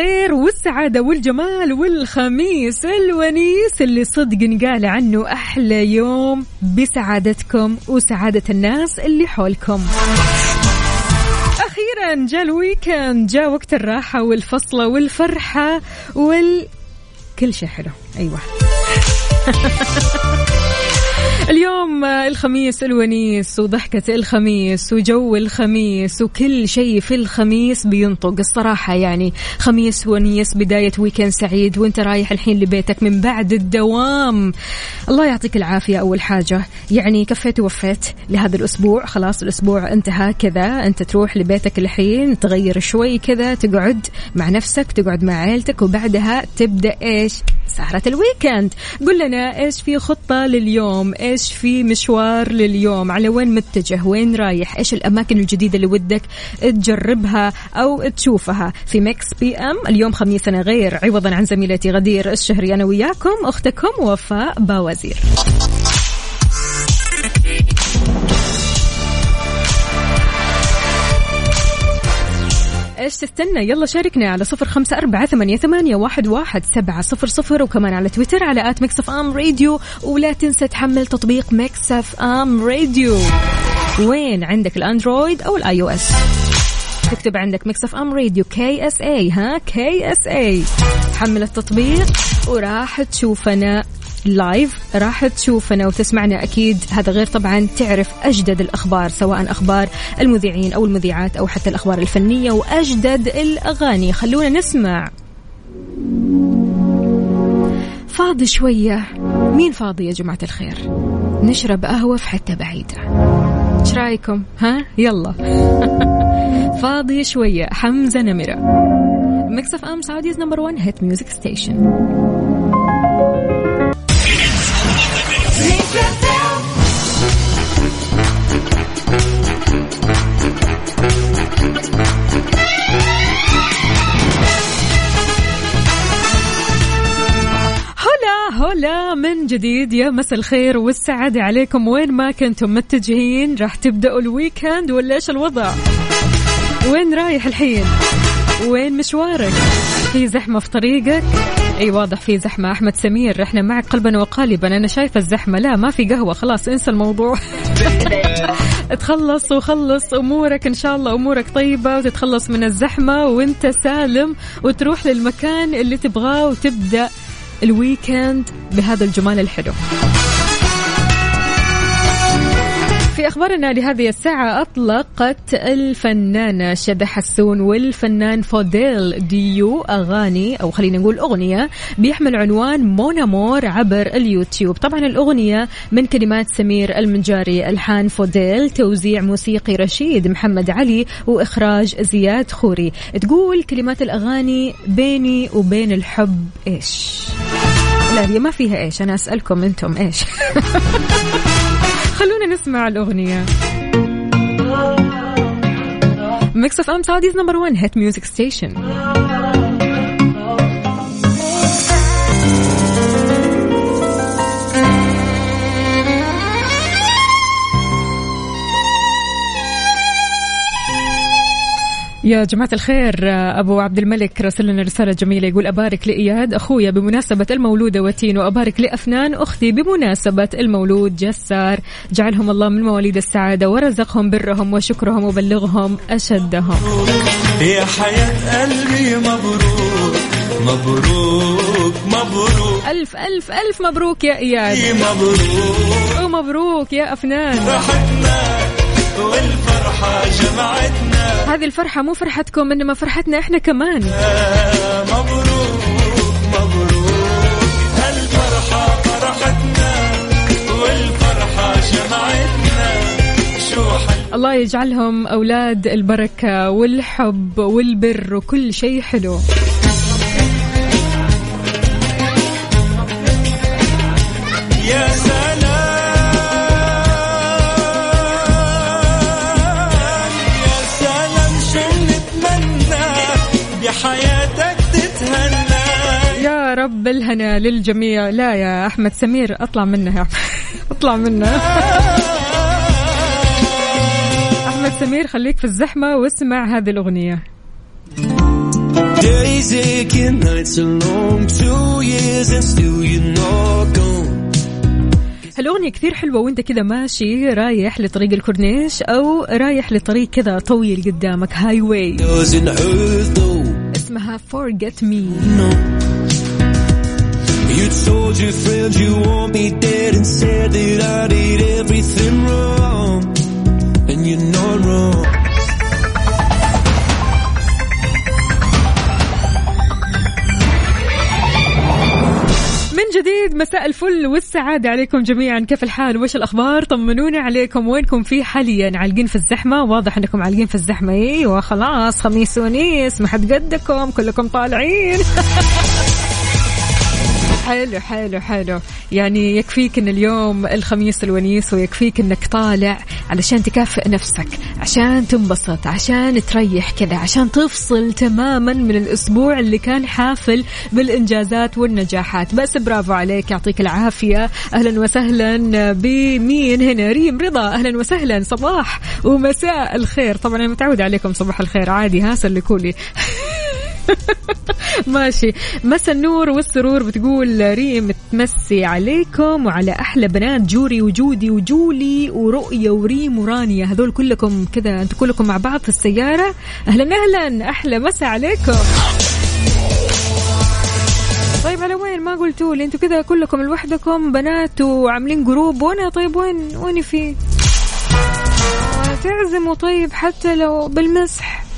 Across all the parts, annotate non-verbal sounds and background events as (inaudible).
الخير والسعادة والجمال والخميس الونيس اللي صدق قال عنه أحلى يوم بسعادتكم وسعادة الناس اللي حولكم. أخيرا جاء ال weekend جاء وقت الراحة والفصلة والفرحة وال كل شيء حلو. أيوة. (laughs) اليوم الخميس الونيس وضحكة الخميس وجو الخميس وكل شيء في الخميس بينطق الصراحة. يعني خميس ونيس بداية weekend سعيد وانت رايح الحين لبيتك من بعد الدوام. الله يعطيك العافية أول حاجة. يعني كفيت ووفيت لهذا الأسبوع. خلاص الأسبوع انتهى كذا. أنت تروح لبيتك الحين تغير شوي كذا تقعد مع نفسك تقعد مع عيلتك وبعدها تبدأ إيش؟ سهرة ال weekend. قل لنا إيش في خطة لليوم؟ إيش في مشوار لليوم على وين متجه؟ وين رايح؟ إيش الأماكن الجديدة اللي ودك تجربها أو تشوفها؟ في Mix PM اليوم خميسنا غير عوضا عن زميلتي غدير الشهري أنا وياكم أختكم وفاء باوزير. إيش تستنى؟ يلا شاركنا على صفر خمسة أربعة ثمانية, ثمانية واحد, واحد سبعة صفر صفر وكمان على تويتر على at Mix FM Radio ولا تنسى تحمل تطبيق Mix FM Radio. وين عندك ال Android أو ال iOS تكتب عندك Mix FM Radio KSA ها؟ KSA حمل التطبيق وراح تشوفنا. live راح تشوفنا وتسمعنا أكيد. هذا غير طبعا تعرف أجدد الأخبار سواء أخبار المذيعين أو المذيعات أو حتى الأخبار الفنية وأجدد الأغاني. خلونا نسمع. فاضي شوية. مين فاضي يا جماعة الخير؟ نشرب قهوة في حتة بعيدة. إيش رأيكم؟ ها؟ يلا. (laughs) فاضي شوية. حمزة نمرة. Mix FM Saudi's number 1 hit music station هلا من جديد. يا مساء الخير والسعادة عليكم. وين ما كنتم متجهين راح تبدأوا الويكند ولا إيش الوضع؟ وين رايح الحين؟ وين مشوارك؟ في زحمة في طريقك؟ أي واضح في زحمة. أحمد سمير إحنا معك قلبا وقالبا. أنا شايفة الزحمة. لا ما في قهوة. خلاص انسى الموضوع. (laughs) تخلص وخلص أمورك. إن شاء الله أمورك طيبة وتتخلص من الزحمة. وأنت سالم وتروح للمكان اللي تبغاه وتبدأ ال weekend بهذا الجمال الحلو. أخبارنا لهذه الساعة أطلقت الفنانة شذى حسون والفنان فوديل ديو أغاني أو خلينا نقول أغنية بيحمل عنوان mon amour عبر اليوتيوب. طبعا الأغنية من كلمات سمير المنجاري ألحان فوديل توزيع موسيقي رشيد محمد علي وإخراج زياد خوري. تقول كلمات الأغاني بيني وبين الحب إيش؟ لا هي ما فيها إيش أنا أسألكم أنتم إيش؟ (laughs) خلونا نسمع الأغنية. Mix FM Saudi's number 1 hit music station يا جماعة الخير أبو عبد الملك رسل لنا رسالة جميلة يقول أبارك لإياد أخويا بمناسبة المولود وتين وأبارك لأفنان أختي بمناسبة المولود جسار. جعلهم الله من مواليد السعادة ورزقهم برهم وشكرهم وبلغهم أشدهم. يا حياة قلبي مبروك مبروك مبروك. ألف ألف ألف مبروك يا إياد. مبروك. ومبروك يا أفنان. فرحتنا والفرحة جمعتنا. هذه الفرحة مو فرحتكم إنما فرحتنا إحنا كمان. مبروك مبروك. هالفرحة فرحتنا والفرحة جمعتنا. شو حل الله يجعلهم أولاد البركة والحب والبر وكل شيء حلو. يا رب الهنا للجميع. لا يا أحمد سمير أطلع منها. (laughs) أطلع منها أحمد سمير خليك في الزحمة واسمع هذه الأغنية. Days nights are long, two years and still you're not gone. هالأغنية كثير حلوة وأنت كذا ماشي رايح لطريق الكورنيش أو رايح لطريق كذا طويل قدامك هاي واي. اسمها Forget Me. Your you want me dead and said that I did everything wrong. And you're not wrong. من جديد مساء الفل والسعادة عليكم جميعا. كيف الحال؟ وش الأخبار؟ طمنونا عليكم. وينكم في حاليا؟ عالقين في الزحمة؟ واضح أنكم عالقين في الزحمة. إيوه خلاص خميس ونيس ما حد قدكم كلكم طالعين. (laughs) حلو حلو حلو. يعني يكفيك إن اليوم الخميس الونيس ويكفيك إنك طالع علشان تكافئ نفسك عشان تنبسط عشان تريح كذا عشان تفصل تماما من الأسبوع اللي كان حافل بالإنجازات والنجاحات. بس برافو عليك يعطيك العافية. أهلا وسهلا بمين هنا؟ ريم رضا. أهلا وسهلا. صباح ومساء الخير. طبعا أنا متعود عليكم صباح الخير. عادي ها سلكولي (laughs) (laughs) ماشي. مسا النور والسرور بتقول ريم تمسي عليكم وعلى أحلى بنات جوري وجودي وجولي ورؤية وريم ورانيا. هذول كلكم كذا أنتم كلكم مع بعض في السيارة. أهلا أهلا. أحلى مسا عليكم. طيب على وين؟ ما قلتوا لي. أنتوا كذا كلكم لوحدكم بنات وعاملين group. وأنا طيب وين؟ وين في؟ تعزموا طيب حتى لو بالمزح.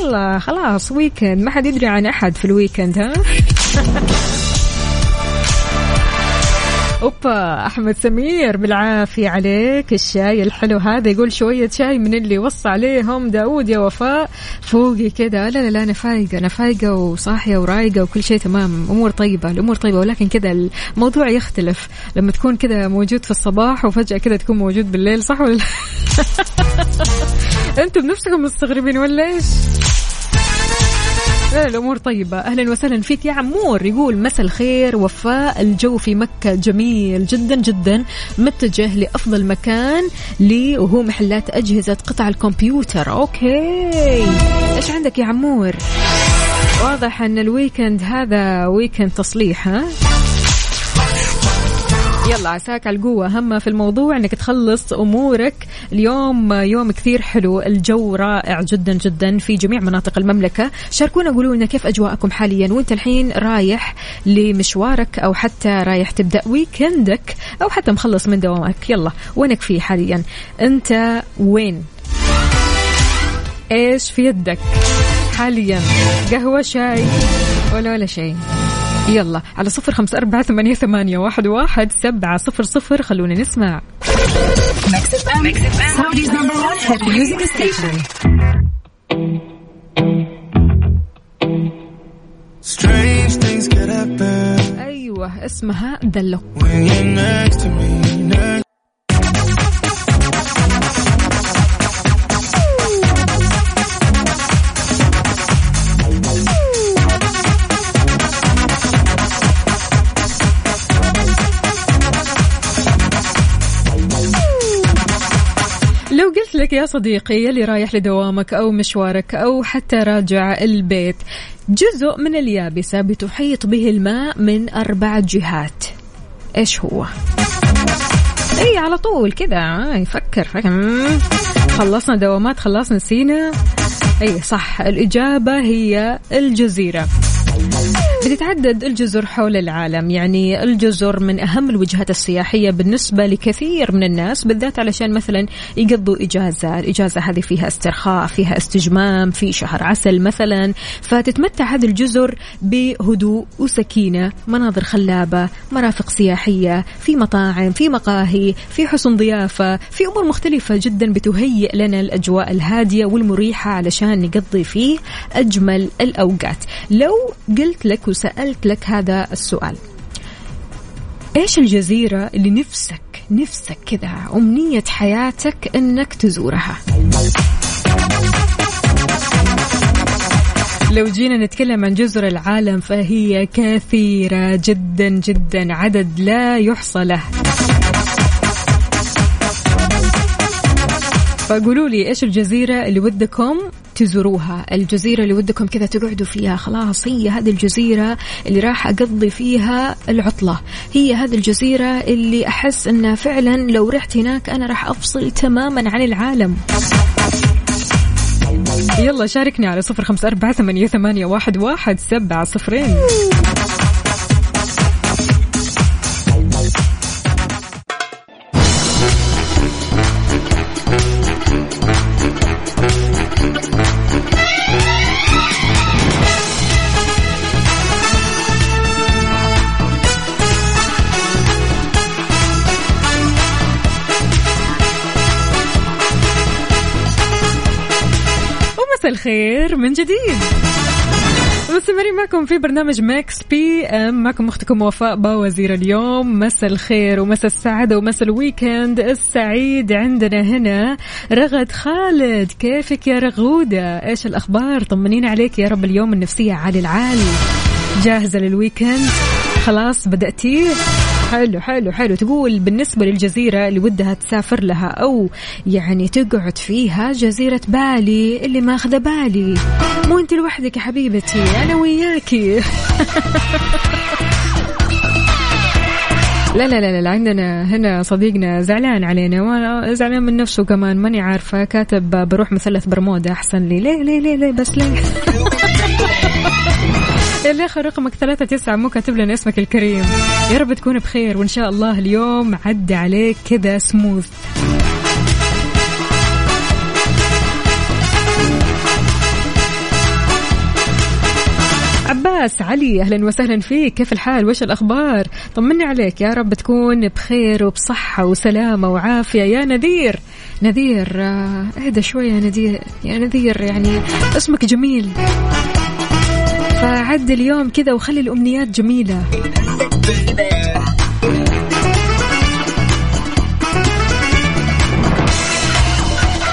يلا خلاص weekend ما حد يدري عن أحد في ال weekend ها؟ (laughs) أوبا أحمد سمير بالعافية عليك. الشاي الحلو هذا يقول شوية شاي من اللي وصى عليهم داود يا وفاء. فوقي كذا لا لا لا أنا فايقة أنا فايقة وصاحية ورايقة وكل شيء تمام. أمور طيبة الأمور طيبة. ولكن كذا الموضوع يختلف. لما تكون كذا موجود في الصباح وفجأة كذا تكون موجود بالليل صح ولا لا؟ (laughs) أنتم بنفسكم مستغربين ولا إيش؟ لا الأمور طيبة. أهلا وسهلا فيك يا عمور. يقول مساء الخير وفاء. الجو في مكة جميل جدا جدا متجه لأفضل مكان لي وهو محلات أجهزة قطع الكمبيوتر. okay. إيش عندك يا عمور؟ واضح إن ال weekend هذا weekend تصليح ها؟ يلا عساك على القوة. أهم في الموضوع أنك تخلص أمورك. اليوم يوم كثير حلو. الجو رائع جدا جدا في جميع مناطق المملكة. شاركونا قولوا لنا كيف أجواءكم حاليا. وأنت الحين رايح لمشوارك أو حتى رايح تبدأ ويكندك أو حتى مخلص من دوامك. يلا وينك فيه حاليا؟ أنت وين؟ إيش في يدك حاليا؟ قهوة شاي ولا ولا شيء؟ يلا على صفر خمسة أربعة ثمانية, ثمانية واحد, واحد سبعة صفر صفر. خلونا نسمع. Strange things could happen. أيوة اسمها دلو لك يا صديقي يلي رايح لدوامك أو مشوارك أو حتى راجع البيت. جزء من اليابسة بتحيط به الماء من أربع جهات. إيش هو؟ إي على طول كذا. آه، يفكر. خلصنا دوامات خلاص نسينا إي صح. الإجابة هي الجزيرة. بتتعدد الجزر حول العالم. يعني الجزر من أهم الوجهات السياحية بالنسبة لكثير من الناس بالذات علشان مثلا يقضوا إجازة. الإجازة هذه فيها استرخاء فيها استجمام في شهر عسل مثلا. فتتمتع هذه الجزر بهدوء وسكينة مناظر خلابة مرافق سياحية في مطاعم في مقاهي في حسن ضيافة في أمور مختلفة جدا بتهيئ لنا الأجواء الهادية والمريحة علشان نقضي فيه أجمل الأوقات. لو قلت لك وسألت لك هذا السؤال. إيش الجزيرة اللي نفسك نفسك كذا أمنية حياتك إنك تزورها؟ لو جينا نتكلم عن جزر العالم فهي كثيرة جدا جدا عدد لا يحصى له. فقولوا لي إيش الجزيرة اللي ودكم تزوروها؟ الجزيرة اللي ودكم كذا تقعدوا فيها. خلاص هي هذه الجزيرة اللي راح أقضي فيها العطلة. هي هذه الجزيرة اللي أحس أنها فعلا لو رحت هناك أنا راح أفصل تماما عن العالم. يلا شاركني على صفر خمسة أربعة ثمانية واحد واحد سبعة صفرين. الخير من جديد. مستمرين معكم في برنامج Mix PM معكم أختكم وفاء باوزير اليوم. مساء الخير ومساء السعادة ومساء ال weekend السعيد عندنا هنا رغد خالد. كيفك يا رغودة؟ إيش الأخبار؟ طمنينا عليك يا رب اليوم النفسية عالي العال. جاهزة لل weekend؟ خلاص بدأتيه حلو حلو حلو. تقول بالنسبة للجزيرة اللي ودها تسافر لها أو يعني تقعد فيها جزيرة بالي اللي ماخذة بالي. مو أنت لوحدك يا حبيبتي أنا وياكي (laughs) لا لا لا لا عندنا هنا صديقنا زعلان علينا وأنا زعلان من نفسه كمان ماني عارفة كاتب بروح مثلث برمودا أحسن لي. ليه ليه ليه, ليه بس ليه؟ (laughs) يا أخي رقمك ثلاثة تسعة مو كاتب لنا اسمك الكريم. يا رب تكون بخير وإن شاء الله اليوم عدى عليك كذا سموث عباس علي أهلا وسهلا فيك. كيف الحال؟ وش الأخبار؟ طمني عليك يا رب تكون بخير وبصحة وسلامة وعافية. يا نذير نذير آه، اهدى شوية يا نذير. يا نذير يعني اسمك جميل. فعد اليوم كذا وخلي الأمنيات جميلة.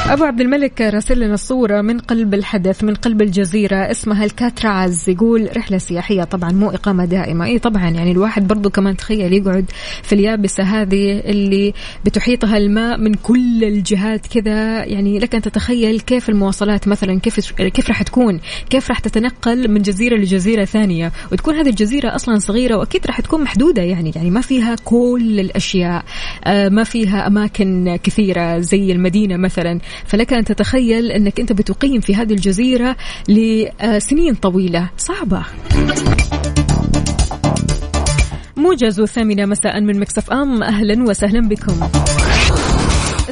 أبو عبد الملك راسل لنا الصورة من قلب الحدث من قلب الجزيرة اسمها الكاتراز. يقول رحلة سياحية طبعا مو إقامة دائمة أي طبعا يعني الواحد برضو كمان تخيل يقعد في اليابسة هذه اللي بتحيطها الماء من كل الجهات كذا. يعني لك أن تتخيل كيف المواصلات مثلا كيف كيف راح تكون كيف راح تتنقل من جزيرة لجزيرة ثانية. وتكون هذه الجزيرة أصلا صغيرة وأكيد راح تكون محدودة. يعني يعني ما فيها كل الأشياء. آه، ما فيها أماكن كثيرة زي المدينة مثلا. فلك أن تتخيل أنك أنت بتقيم في هذه الجزيرة لسنين طويلة. صعبة. موجز الثامنة مساء من مكسف أم. أهلا وسهلا بكم.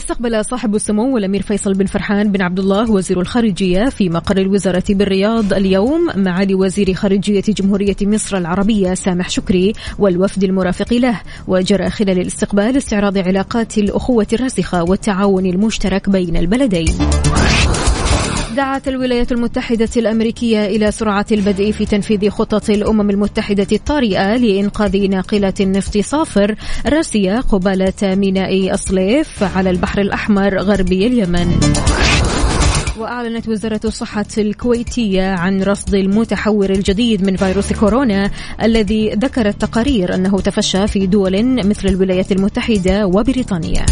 استقبل صاحب السمو الأمير فيصل بن فرحان بن عبد الله وزير الخارجية في مقر الوزارة بالرياض اليوم معالي وزير خارجية جمهورية مصر العربية سامح شكري والوفد المرافق له وجرى خلال الاستقبال استعراض علاقات الأخوة الراسخة والتعاون المشترك بين البلدين. دعت الولايات المتحدة الأمريكية إلى سرعة البدء في تنفيذ خطط الأمم المتحدة الطارئة لإنقاذ ناقلة النفط صافر راسية قبالة ميناء أصليف على البحر الأحمر غربي اليمن. وأعلنت وزارة الصحة الكويتية عن رصد المتحور الجديد من فيروس كورونا الذي ذكرت تقارير أنه تفشى في دول مثل الولايات المتحدة وبريطانيا.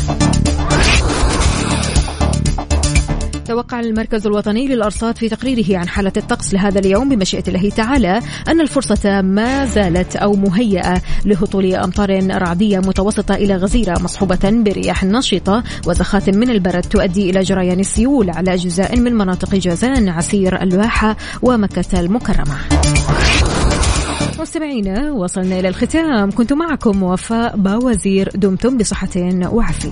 توقع المركز الوطني للأرصاد في تقريره عن حالة الطقس لهذا اليوم بمشيئة الله تعالى أن الفرصة ما زالت أو مهيئة لهطول أمطار رعدية متوسطة إلى غزيرة مصحوبة برياح نشطة وزخات من البرد تؤدي إلى جريان السيول على أجزاء من مناطق جازان عسير الباحة ومكة المكرمة. مستمعينا وصلنا إلى الختام. كنت معكم وفاء باوزير دمتم بصحة وعافية.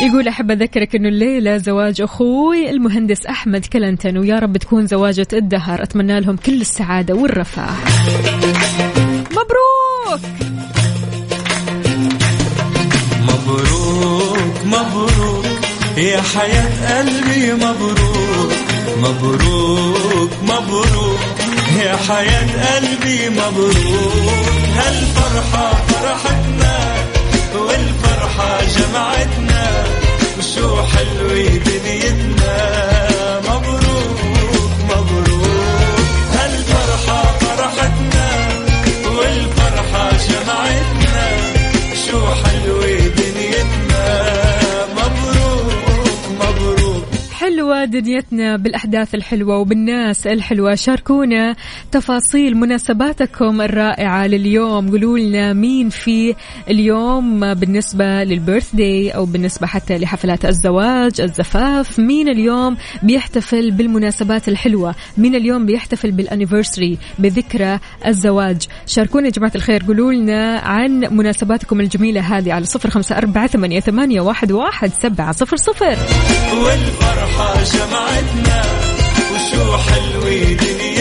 يقول أحب أذكرك أنه الليلة زواج أخوي المهندس أحمد كلنتن ويا رب تكون زواجة الدهر. أتمنى لهم كل السعادة والرفاه. مبروك! مبروك مبروك يا حياة قلبي مبروك. مبروك مبروك يا حياة قلبي مبروك. هالفرحة دنيتنا بالأحداث الحلوة وبالناس الحلوة. شاركونا تفاصيل مناسباتكم الرائعة لليوم. قولوا لنا مين في اليوم بالنسبة للبيرث داي أو بالنسبة حتى لحفلات الزواج الزفاف. مين اليوم بيحتفل بالمناسبات الحلوة؟ مين اليوم بيحتفل بالانيفرساري بذكرى الزواج؟ شاركونا يا جماعة الخير. قولوا لنا عن مناسباتكم الجميلة هذه على صفر خمسة أربعة ثمانية واحد, واحد سبعة صفر صفر. والفرحة جمعتنا وشو حلوة دنيتنا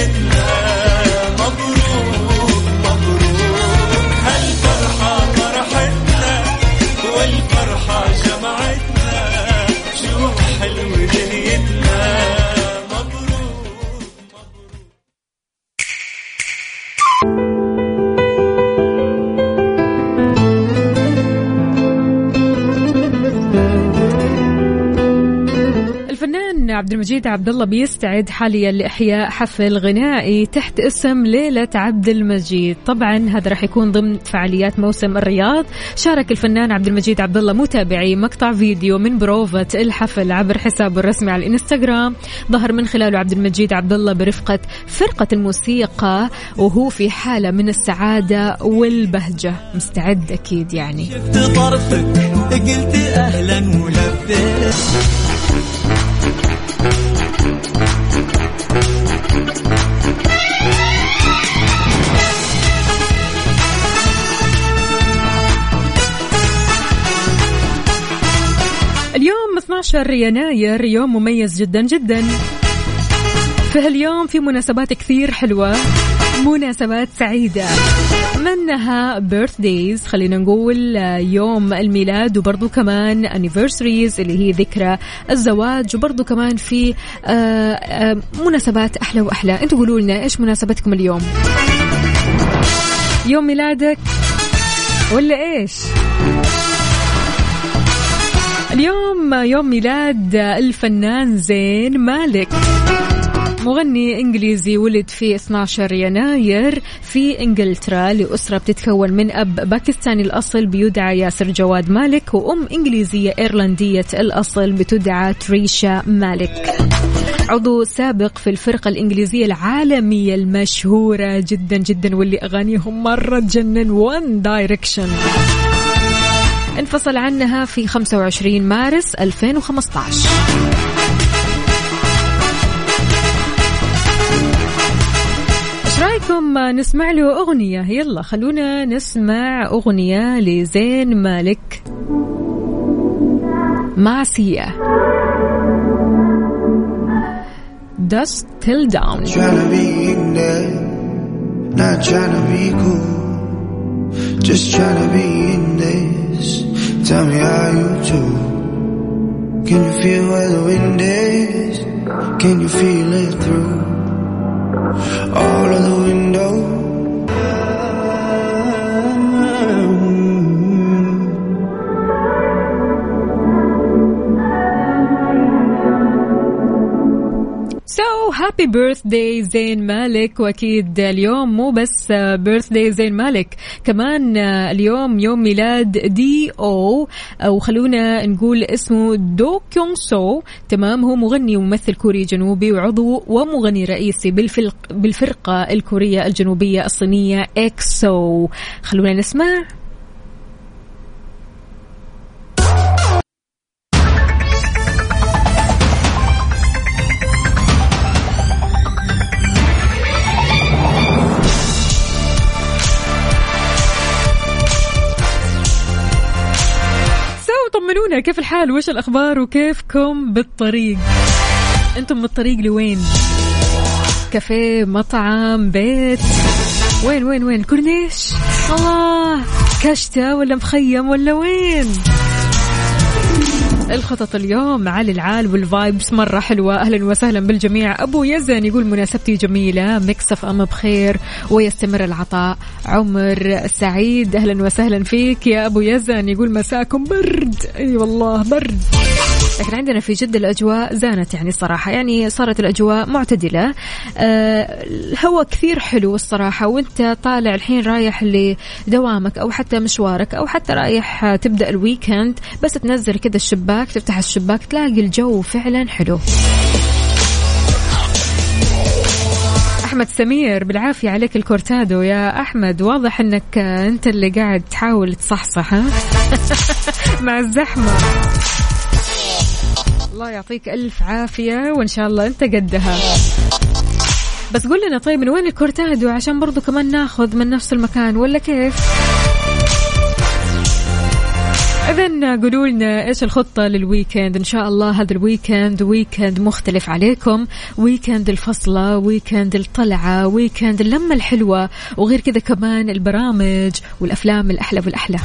الفنان عبد المجيد عبد الله بيستعد حاليا لإحياء حفل غنائي تحت اسم ليلة عبد المجيد، طبعا هذا راح يكون ضمن فعاليات موسم الرياض، شارك الفنان عبد المجيد عبد الله متابعي مقطع فيديو من بروفة الحفل عبر حسابه الرسمي على الإنستغرام، ظهر من خلاله عبد المجيد عبد الله برفقة فرقة الموسيقى وهو في حالة من السعادة والبهجة، مستعد أكيد يعني. شفت طرفك قلت أهلا ولبيت اليوم 12 يناير يوم مميز جدا جدا. في هاليوم في مناسبات كثير حلوة مناسبات سعيدة. منها بيرث دايز خلينا نقول يوم الميلاد وبرضو كمان anniversaries اللي هي ذكرى الزواج وبرضو كمان في آه، آه، مناسبات أحلى وأحلى. أنتوا قولوا لنا إيش مناسبتكم اليوم؟ يوم ميلادك ولا إيش؟ اليوم يوم ميلاد الفنان زين مالك. مغني إنجليزي ولد في 12 يناير في إنجلترا لأسرة بتتكون من أب باكستاني الأصل بيدعى ياسر جواد مالك وأم إنجليزية إيرلندية الأصل بتدعى تريشا مالك. عضو سابق في الفرقة الإنجليزية العالمية المشهورة جدا جدا واللي أغانيهم مرة تجنن One Direction انفصل عنها في 25 مارس 2015 إيش رأيكم؟ نسمع له أغنية. يلا خلونا نسمع أغنية لزين مالك. مع سيا Dust Till Down Tryna be in there, not tryna be cool. Just tryna be in Tell me how you do. Can you feel where the wind is? Can you feel it through all of the windows? Happy birthday زين مالك وأكيد اليوم مو بس birthday زين مالك كمان اليوم يوم ميلاد دي أو أو خلونا نقول اسمه دو كيونغ سو تمام هو مغني وممثل كوري جنوبي وعضو ومغني رئيسي بالفرق بالفرقة الكورية الجنوبية الصينية إكسو. خلونا نسمع. كيف الحال؟ وش الأخبار؟ وكيفكم بالطريق؟ أنتم بالطريق لوين؟ كافيه مطعم بيت؟ وين وين وين؟ كورنيش؟ الله كشتة ولا مخيم ولا وين؟ الخطط اليوم على العال وال vibes مرة حلوة. أهلا وسهلا بالجميع. أبو يزن يقول مناسبتي جميلة. مكسف أم بخير ويستمر العطاء. عمر سعيد أهلا وسهلا فيك. يا أبو يزن يقول مساكم برد. أي أيوة والله برد. لكن عندنا في جدة الأجواء زانت يعني الصراحة. يعني صارت الأجواء معتدلة. آه الهواء كثير حلو الصراحة. وأنت طالع الحين رايح لدوامك أو حتى مشوارك أو حتى رايح تبدأ ال weekend بس تنزل كذا الشباك تفتح الشباك تلاقي الجو فعلا حلو. أحمد سمير بالعافية عليك الكورتادو. يا أحمد واضح إنك أنت اللي قاعد تحاول تصحصح ها؟ (laughs) مع الزحمة. الله يعطيك ألف عافية وإن شاء الله أنت قدها. بس قول لنا طيب من وين الكورتادو؟ عشان برضو كمان ناخذ من نفس المكان ولا كيف؟ إذا قولوا لنا إيش الخطة لل weekend إن شاء الله هذا ال weekend weekend مختلف عليكم. weekend الفصلة weekend الطلعة weekend اللمة الحلوة وغير كذا كمان البرامج والأفلام الأحلى والأحلى.